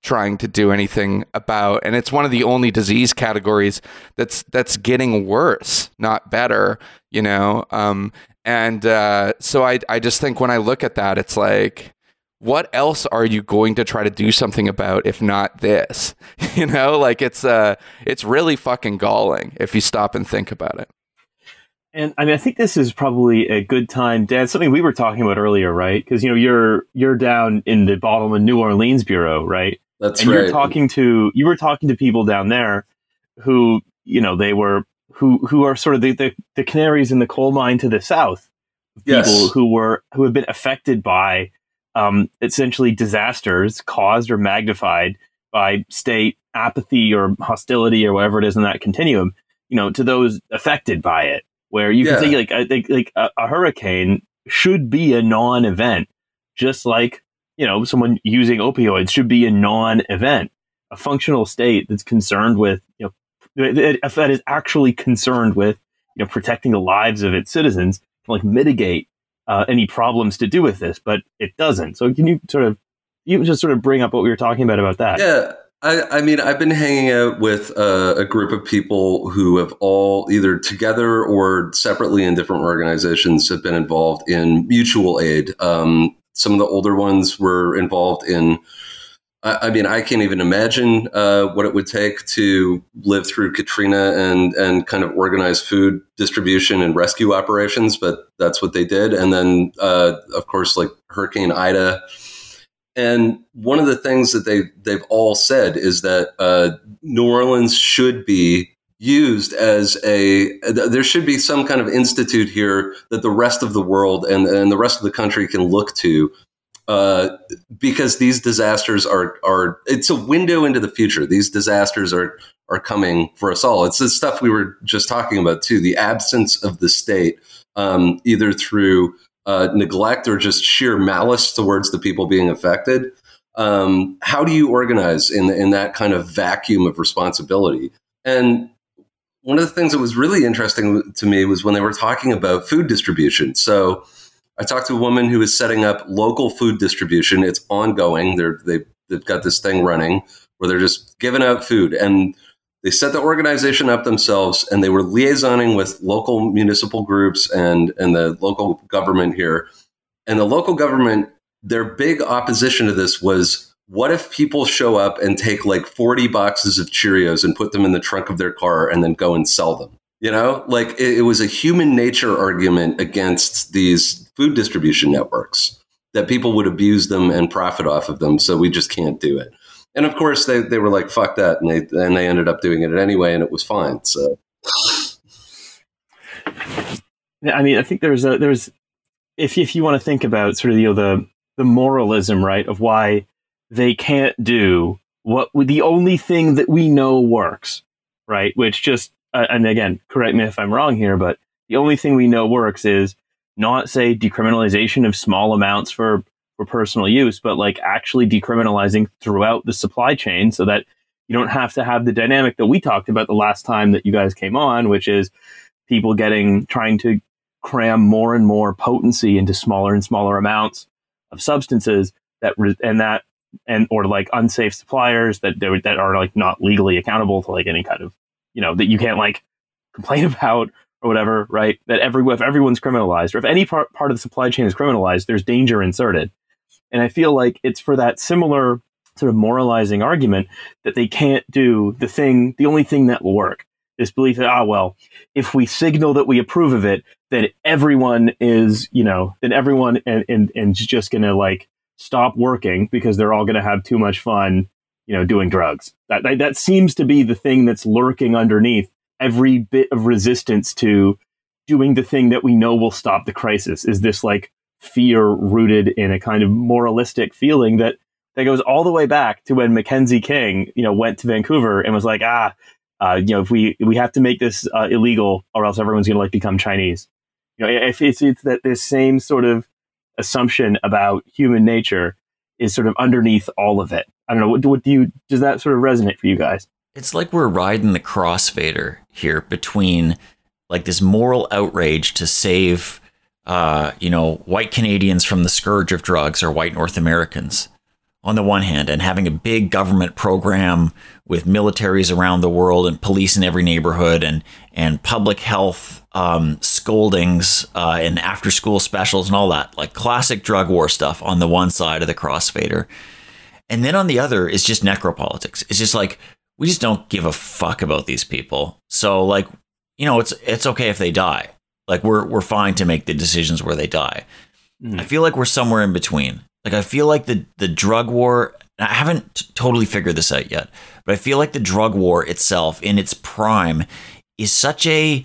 trying to do anything about and it's one of the only disease categories that's that's getting worse not better you know um, and uh, so I, I just think when i look at that it's like what else are you going to try to do something about if not this you know like it's uh it's really fucking galling if you stop and think about it and I mean, I think this is probably a good time, Dan. Something we were talking about earlier, right? Because you know you're you're down in the bottom of New Orleans bureau, right? That's and right. You're talking to you were talking to people down there who you know they were who who are sort of the, the, the canaries in the coal mine to the south. People yes. who were who have been affected by um, essentially disasters caused or magnified by state apathy or hostility or whatever it is in that continuum. You know, to those affected by it, where you yeah. can say like I think like a, a hurricane should be a non-event, just like you know, someone using opioids should be a non-event. A functional state that's concerned with, you know, that is actually concerned with, you know, protecting the lives of its citizens, can like mitigate uh, any problems to do with this, but it doesn't. So can you sort of, you just sort of bring up what we were talking about about that? Yeah. I, I mean, I've been hanging out with uh, a group of people who have all either together or separately in different organizations have been involved in mutual aid. Um, some of the older ones were involved in. I, mean, I can't even imagine uh, what it would take to live through Katrina and and kind of organize food distribution and rescue operations, but that's what they did. And then, uh, of course, like Hurricane Ida and one of the things that they they've all said is that uh, New Orleans should be used as a there should be some kind of institute here that the rest of the world and, and the rest of the country can look to uh, because these disasters are are it's a window into the future. These disasters are are coming for us all. It's the stuff we were just talking about too. The absence of the state, um, either through uh, neglect or just sheer malice towards the people being affected. Um, how do you organize in in that kind of vacuum of responsibility? And one of the things that was really interesting to me was when they were talking about food distribution. So I talked to a woman who is setting up local food distribution. It's ongoing. They're they they've got this thing running where they're just giving out food and they set the organization up themselves and they were liaisoning with local municipal groups and, and the local government here. And the local government, their big opposition to this was what if people show up and take like 40 boxes of Cheerios and put them in the trunk of their car and then go and sell them? You know, like it, it was a human nature argument against these food distribution networks that people would abuse them and profit off of them. So we just can't do it and of course they, they were like fuck that and they and they ended up doing it anyway and it was fine so i mean i think there's a there's if if you want to think about sort of you know the the moralism right of why they can't do what the only thing that we know works right? Which just uh, and again correct me if i'm wrong here but the only thing we know works is not say decriminalization of small amounts for for personal use, but like actually decriminalizing throughout the supply chain so that you don't have to have the dynamic that we talked about the last time that you guys came on, which is people getting trying to cram more and more potency into smaller and smaller amounts of substances that and that and or like unsafe suppliers that that are like not legally accountable to like any kind of you know that you can't like complain about or whatever, right? That every if everyone's criminalized or if any part part of the supply chain is criminalized, there's danger inserted. And I feel like it's for that similar sort of moralizing argument that they can't do the thing, the only thing that will work. This belief that, ah, well, if we signal that we approve of it, then everyone is, you know, then everyone and, and, and just to like stop working because they're all going to have too much fun, you know, doing drugs. That, that, that seems to be the thing that's lurking underneath every bit of resistance to doing the thing that we know will stop the crisis is this like fear rooted in a kind of moralistic feeling that that goes all the way back to when Mackenzie King, you know, went to Vancouver and was like, ah, uh, you know, if we we have to make this uh, illegal, or else everyone's going to like become Chinese. You know, if it's it's that this same sort of assumption about human nature is sort of underneath all of it. I don't know. What, what do you does that sort of resonate for you guys? It's like we're riding the crossfader here between like this moral outrage to save uh, you know, white Canadians from the scourge of drugs or white North Americans on the one hand, and having a big government program with militaries around the world and police in every neighborhood and and public health um, scoldings uh, and after school specials and all that, like classic drug war stuff on the one side of the crossfader. And then on the other is just necropolitics. It's just like we just don't give a fuck about these people. So like, you know, it's it's okay if they die. Like we're we're fine to make the decisions where they die. Mm. I feel like we're somewhere in between. Like I feel like the the drug war. I haven't t- totally figured this out yet, but I feel like the drug war itself, in its prime, is such a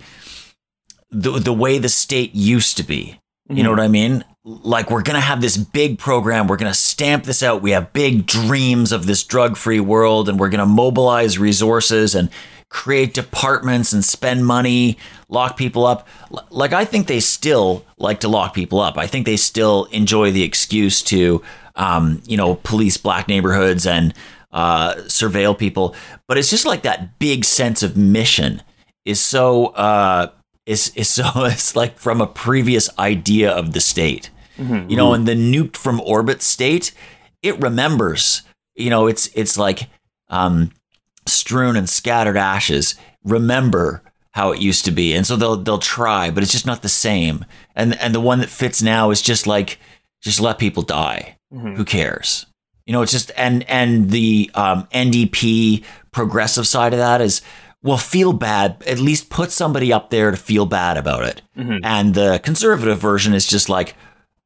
the the way the state used to be. Mm-hmm. You know mm-hmm. what I mean? Like we're gonna have this big program. We're gonna stamp this out. We have big dreams of this drug free world, and we're gonna mobilize resources and create departments and spend money, lock people up. Like, I think they still like to lock people up. I think they still enjoy the excuse to, um, you know, police black neighborhoods and uh, surveil people. But it's just like that big sense of mission is so, uh, is, is so, it's like from a previous idea of the state. Mm-hmm. You know, in the nuked from orbit state, it remembers, you know, it's, it's like, um, strewn and scattered ashes remember how it used to be, and so they'll they'll try, but it's just not the same. And and the one that fits now is just like just let people die. Mm-hmm. Who cares? You know, it's just and and the um, NDP progressive side of that is well, feel bad. At least put somebody up there to feel bad about it. Mm-hmm. And the conservative version is just like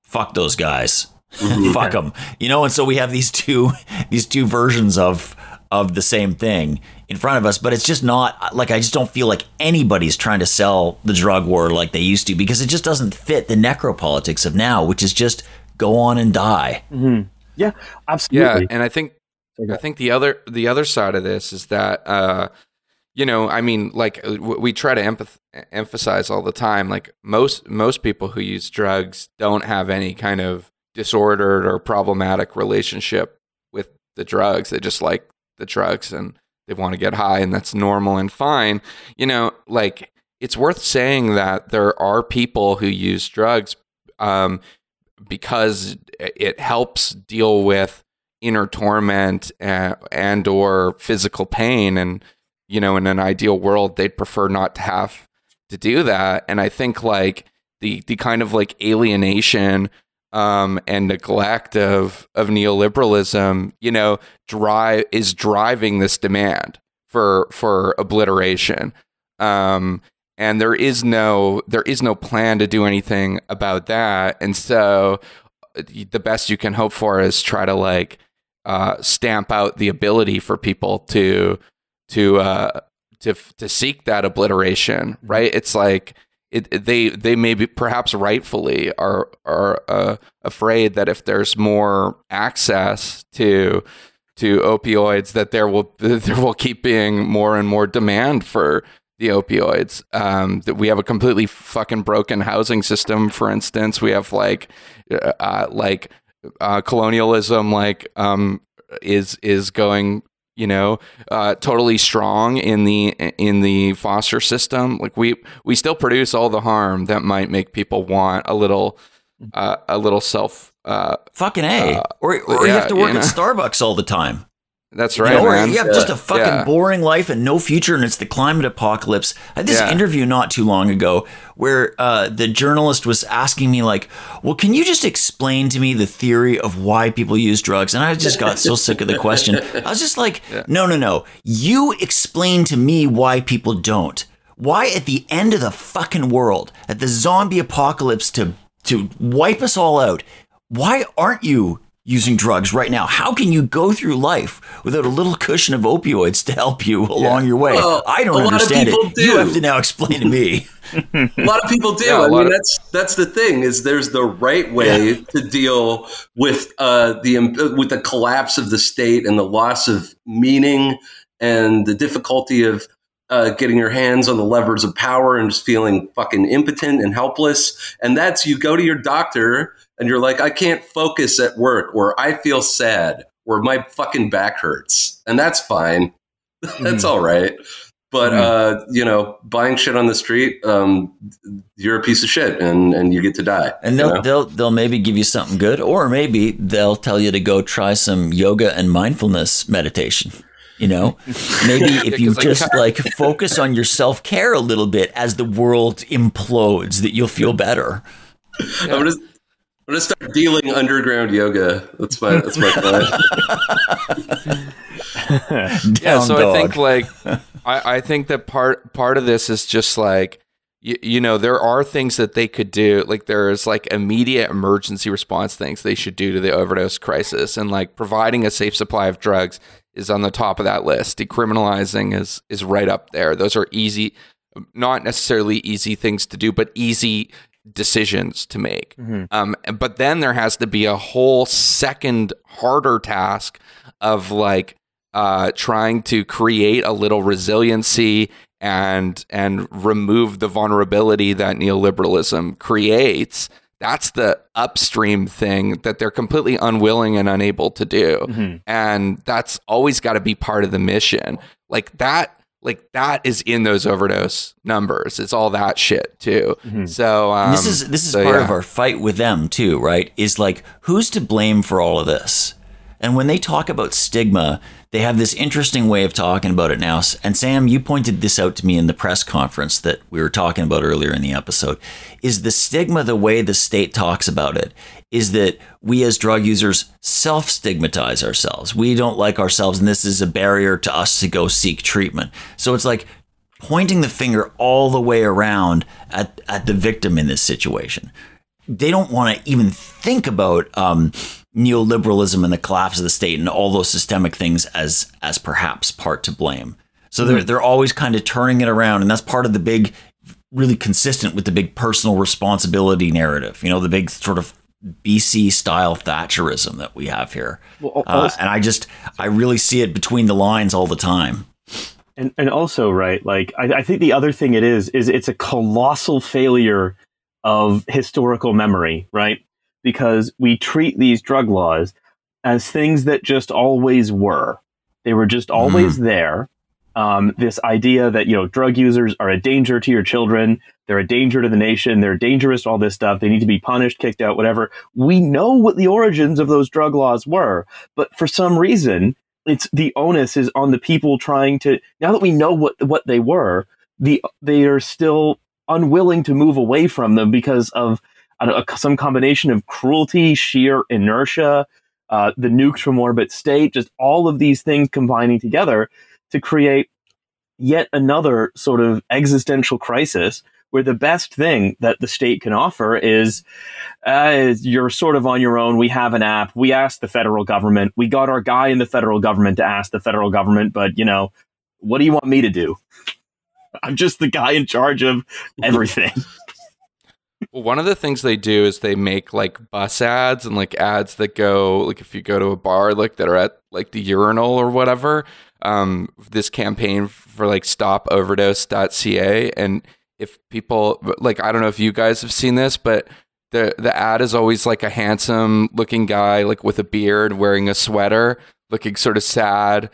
fuck those guys, mm-hmm. fuck them. You know, and so we have these two these two versions of of the same thing in front of us, but it's just not like I just don't feel like anybody's trying to sell the drug war like they used to because it just doesn't fit the necropolitics of now, which is just go on and die. Yeah, Yeah, absolutely. and I think I think the other the other side of this is that uh, you know, I mean, like uh, we try to empath- emphasize all the time, like most most people who use drugs don't have any kind of disordered or problematic relationship with the drugs. They just like the drugs and they want to get high, and that's normal and fine. You know, like it's worth saying that there are people who use drugs um, because it helps deal with inner torment and, and or physical pain and you know in an ideal world they'd prefer not to have to do that and i think like the the kind of like alienation um, and neglect of of neoliberalism you know drive is driving this demand for for obliteration. Um, and there is no there is no plan to do anything about that. And so uh, the best you can hope for is try to like uh, stamp out the ability for people to to uh, to to seek that obliteration right? It's like it, they they maybe perhaps rightfully are are uh, afraid that if there's more access to to opioids that there will there will keep being more and more demand for the opioids. Um, that we have a completely fucking broken housing system. For instance, we have like uh, uh, like uh, colonialism, like um, is is going you know uh, totally strong in the in the foster system. Like we we still produce all the harm that might make people want a little uh, a little self. Uh, Fucking A. or or you have to work you know. at Starbucks all the time. That's You right, know, man. you have just a fucking Yeah. boring life and no future, and it's the climate apocalypse. I had this Yeah. interview not too long ago where uh, the journalist was asking me, like, "Well, can you just explain to me the theory of why people use drugs?" And I just got so sick of the question. I was just like, "No, no, no. You explain to me why people don't. Why at the end of the fucking world, at the zombie apocalypse to to wipe us all out, why aren't you using drugs right now? How can you go through life without a little cushion of opioids to help you along your way? Well, I don't a lot of understand people it. You have to now explain to me. a lot of people do. Yeah, a I lot mean, of- that's that's the thing is there's the right way to deal with uh, the with the collapse of the state and the loss of meaning and the difficulty of uh, getting your hands on the levers of power and just feeling fucking impotent and helpless. And that's you go to your doctor and you're like, I can't focus at work, or I feel sad, or my fucking back hurts, and that's fine. that's all right. But uh, you know, buying shit on the street, um, you're a piece of shit, and and you get to die. And they'll know? they'll they'll maybe give you something good, or maybe they'll tell you to go try some yoga and mindfulness meditation. You know, maybe if you just like focus on your self care a little bit as the world implodes, that you'll feel better. I'm gonna I'm gonna start dealing underground yoga. That's my that's my plan. yeah so dog. i think like I, I think that part part of this is just like you, you know there are things that they could do like there's like immediate emergency response things they should do to the overdose crisis and like providing a safe supply of drugs is on the top of that list decriminalizing is is right up there those are easy not necessarily easy things to do but easy decisions to make um, but then there has to be a whole second harder task of like uh, trying to create a little resiliency and and remove the vulnerability that neoliberalism creates. That's the upstream thing that they're completely unwilling and unable to do, and that's always got to be part of the mission. Like that, like that is in those overdose numbers. It's all that shit too. So um, this is this is so, part yeah. of our fight with them too, right? Is like who's to blame for all of this? And when they talk about stigma, they have this interesting way of talking about it now. And Sam, you pointed this out to me in the press conference that we were talking about earlier in the episode. Is the stigma the way the state talks about it? Is that we as drug users self stigmatize ourselves? We don't like ourselves, and this is a barrier to us to go seek treatment. So it's like pointing the finger all the way around at, at the victim in this situation. They don't want to even think about um, neoliberalism and the collapse of the state and all those systemic things as as perhaps part to blame. So they're they're always kind of turning it around, and that's part of the big, really consistent with the big personal responsibility narrative. You know, the big sort of BC style Thatcherism that we have here, Well, uh, and I just I really see it between the lines all the time. and and also right like I, I think the other thing it is is it's a colossal failure of historical memory right? Because we treat these drug laws as things that just always were. They were just always there um, this idea that you know drug users are a danger to your children they're a danger to the nation they're dangerous all this stuff they need to be punished kicked out whatever. We know what the origins of those drug laws were but for some reason it's the onus is on the people trying to now that we know what what they were the they are still unwilling to move away from them because of some combination of cruelty sheer inertia uh, the nukes from orbit state just all of these things combining together to create yet another sort of existential crisis where the best thing that the state can offer is uh, you're sort of on your own. We have an app. We asked the federal government. We got our guy in the federal government to ask the federal government, but you know, what do you want me to do? I'm just the guy in charge of everything. Well, one of the things they do is they make like bus ads and like ads that go like if you go to a bar like that are at like the urinal or whatever. Um, this campaign for like stopoverdose.ca and if people like I don't know if you guys have seen this, but the the ad is always like a handsome looking guy like with a beard wearing a sweater, looking sort of sad,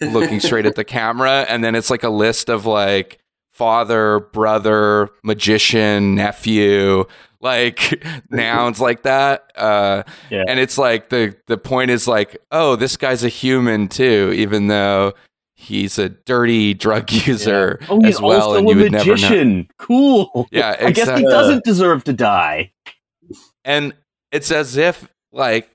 looking straight at the camera, and then it's like a list of like father, brother, magician, nephew, like nouns like that. Uh, Yeah. And it's like the the point is like, oh, this guy's a human too, even though he's a dirty drug user Oh, he's as well, also and a you would never know. magician. Cool. Yeah, I guess he doesn't deserve to die. and it's as if like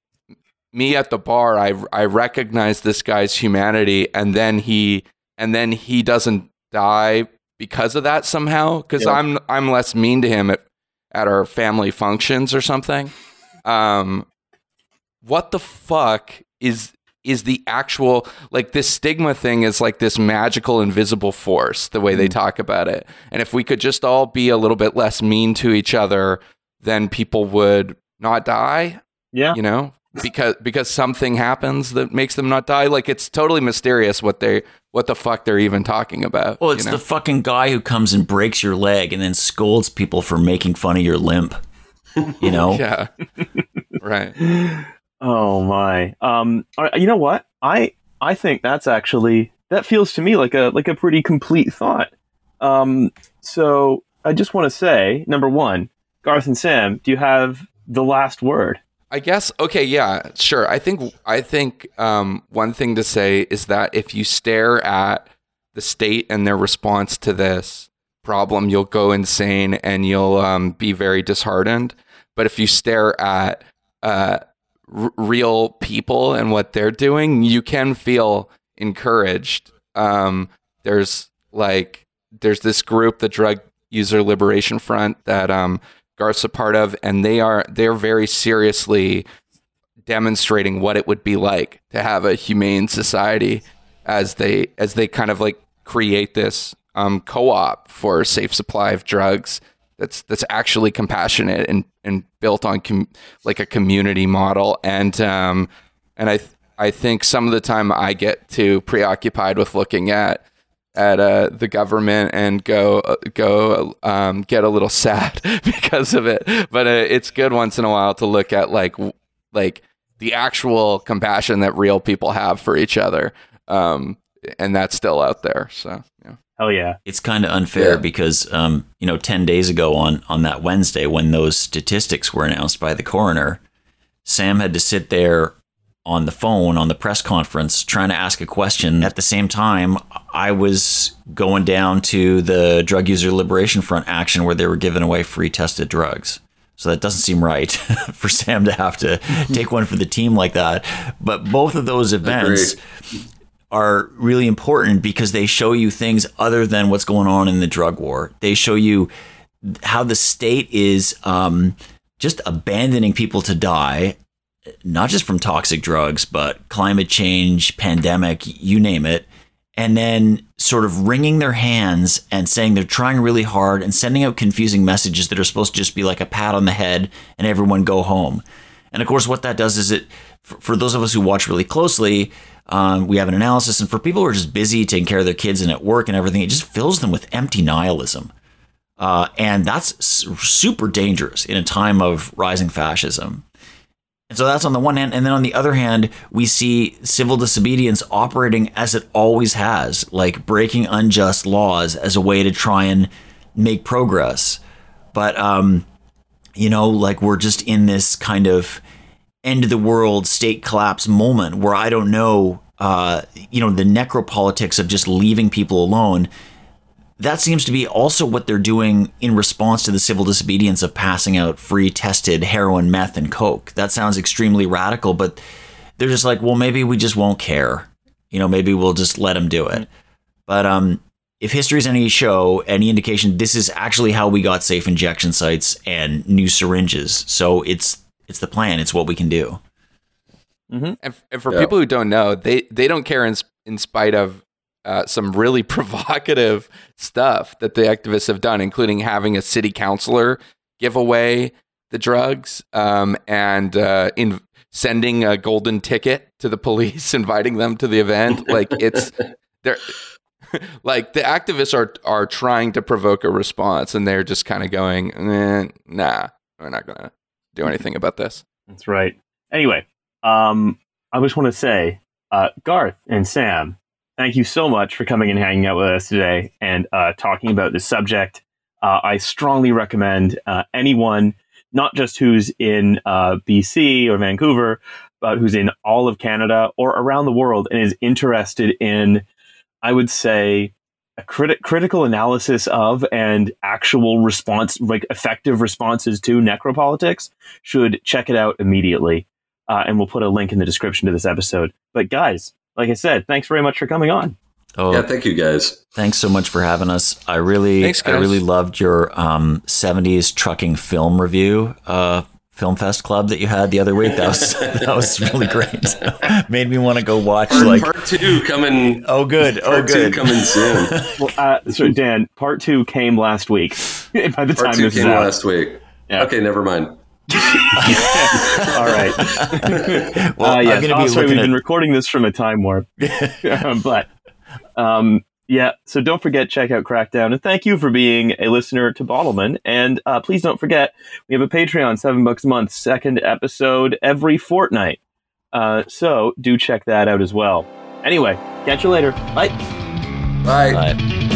me at the bar I I recognize this guy's humanity and then he and then he doesn't die because of that somehow Yeah. I'm I'm less mean to him at at our family functions or something. Um what the fuck is is the actual like this stigma thing is like this magical invisible force the way they talk about it. And if we could just all be a little bit less mean to each other then people would not die Yeah. you know because because something happens that makes them not die like it's totally mysterious what they what the fuck they're even talking about Well, it's you know? the fucking guy who comes and breaks your leg and then scolds people for making fun of your limp. You know? yeah right Oh my. Um. You know what? I I think that's actually that feels to me like a like a pretty complete thought. Um. So I just want to say, number one, Garth and Sam, do you have the last word? I guess okay, yeah, sure. I think I think um, one thing to say is that if you stare at the state and their response to this problem, you'll go insane and you'll um, be very disheartened. But if you stare at uh, r- real people and what they're doing, you can feel encouraged. Um, there's like there's this group, the Drug User Liberation Front, that um, Garth's a part of, and they are they're very seriously demonstrating what it would be like to have a humane society as they as they kind of like create this um, co-op for safe supply of drugs that's that's actually compassionate and and built on com- like a community model. And um and I th- I think some of the time I get too preoccupied with looking at at uh, the government and go uh, go um, get a little sad because of it. But uh, it's good once in a while to look at like like the actual compassion that real people have for each other, um, and that's still out there. So yeah. Hell yeah. It's kind of unfair Yeah. because, um, you know, 10 days ago on, on that Wednesday, when those statistics were announced by the coroner, Sam had to sit there on the phone on the press conference trying to ask a question. At the same time, I was going down to the Drug User Liberation Front action where they were giving away free tested drugs. So that doesn't seem right for Sam to have to take one for the team like that. But both of those events are really important because they show you things other than what's going on in the drug war. They show you how the state is um, just abandoning people to die, not just from toxic drugs, but climate change, pandemic, you name it. And then sort of wringing their hands and saying they're trying really hard and sending out confusing messages that are supposed to just be like a pat on the head and everyone go home. And of course, what that does is it, for, those of us who watch really closely, um, we have an analysis. And for people who are just busy taking care of their kids and at work and everything, it just fills them with empty nihilism. Uh, and that's super dangerous in a time of rising fascism. And so that's on the one hand. And then on the other hand, we see civil disobedience operating as it always has, like breaking unjust laws as a way to try and make progress. But, um, you know, like we're just in this kind of end of the world state collapse moment where I don't know, uh, you know, the necropolitics of just leaving people alone. That seems to be also what they're doing in response to the civil disobedience of passing out free tested heroin, meth, and coke. That sounds extremely radical, but they're just like, well, maybe we just won't care. You know, maybe we'll just let them do it. But um, if history is any show, any indication, this is actually how we got safe injection sites and new syringes. So it's it's the plan. It's what we can do. Mm-hmm. And, and, for yeah. people who don't know, they they don't care in, in spite of uh, some really provocative stuff that the activists have done, including having a city councilor give away the drugs um, and uh, in sending a golden ticket to the police, inviting them to the event. Like it's they're like the activists are are trying to provoke a response, and they're just kind of going, eh, "Nah, we're not gonna do anything about this." That's right. Anyway, um, I just want to say, uh, Garth and Sam, thank you so much for coming and hanging out with us today and uh, talking about this subject. Uh, I strongly recommend uh, anyone, not just who's in uh, BC or Vancouver, but who's in all of Canada or around the world and is interested in I would say, a crit- critical analysis of and actual response, like effective responses to necropolitics, should check it out immediately. Uh, and we'll put a link in the description to this episode. But guys, like I said, thanks very much for coming on. Oh, yeah, thank you guys. Thanks so much for having us. I really, thanks, I really loved your um, '70s trucking film review uh, Film Fest Club that you had the other week. That was that was really great. Made me want to go watch part, like part two coming. Oh, good. Oh, good. coming soon. well, uh, so Dan, part two came last week. By the part time two came out. last week. Yeah. Okay, never mind. All right. well, uh, yes, oh, sorry, we've at... been recording this from a time warp, but um, yeah, so don't forget, check out Crackdown. And thank you for being a listener to Bottleman. And uh, please don't forget, we have a Patreon, seven bucks a month, second episode every fortnight. Uh, so do check that out as well. Anyway, catch you later. Bye. Bye. Bye.